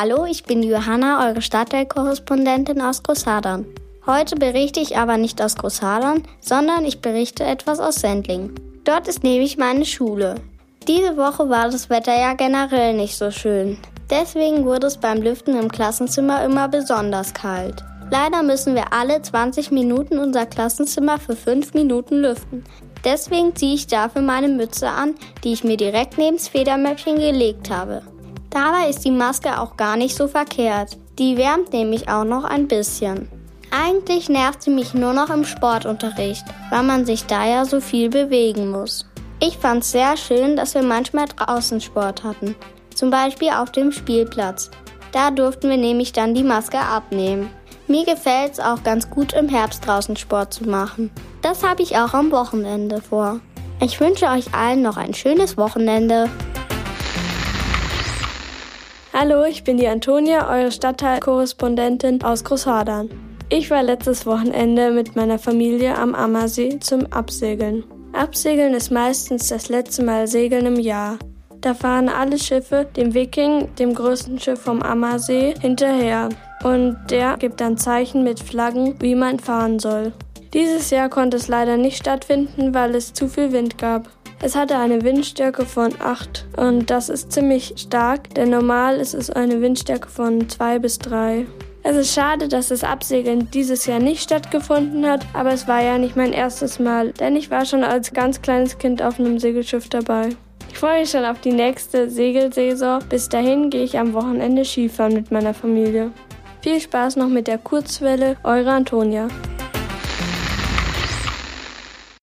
Hallo, ich bin Johanna, eure Stadtteilkorrespondentin aus Großhadern. Heute berichte ich aber nicht aus Großhadern, sondern ich berichte etwas aus Sendling. Dort ist nämlich meine Schule. Diese Woche war das Wetter ja generell nicht so schön. Deswegen wurde es beim Lüften im Klassenzimmer immer besonders kalt. Leider müssen wir alle 20 Minuten unser Klassenzimmer für 5 Minuten lüften. Deswegen ziehe ich dafür meine Mütze an, die ich mir direkt neben's Federmäppchen gelegt habe. Dabei ist die Maske auch gar nicht so verkehrt. Die wärmt nämlich auch noch ein bisschen. Eigentlich nervt sie mich nur noch im Sportunterricht, weil man sich da ja so viel bewegen muss. Ich fand's sehr schön, dass wir manchmal draußen Sport hatten. Zum Beispiel auf dem Spielplatz. Da durften wir nämlich dann die Maske abnehmen. Mir gefällt es auch ganz gut, im Herbst draußen Sport zu machen. Das habe ich auch am Wochenende vor. Ich wünsche euch allen noch ein schönes Wochenende. Hallo, ich bin die Antonia, eure Stadtteilkorrespondentin aus Großhadern. Ich war letztes Wochenende mit meiner Familie am Ammersee zum Absegeln. Absegeln ist meistens das letzte Mal Segeln im Jahr. Da fahren alle Schiffe dem Viking, dem größten Schiff vom Ammersee, hinterher und der gibt dann Zeichen mit Flaggen, wie man fahren soll. Dieses Jahr konnte es leider nicht stattfinden, weil es zu viel Wind gab. Es hatte eine Windstärke von 8 und das ist ziemlich stark, denn normal ist es eine Windstärke von 2 bis 3. Es ist schade, dass das Absegeln dieses Jahr nicht stattgefunden hat, aber es war ja nicht mein erstes Mal, denn ich war schon als ganz kleines Kind auf einem Segelschiff dabei. Ich freue mich schon auf die nächste Segelsaison. Bis dahin gehe ich am Wochenende Skifahren mit meiner Familie. Viel Spaß noch mit der Kurzwelle, eure Antonia.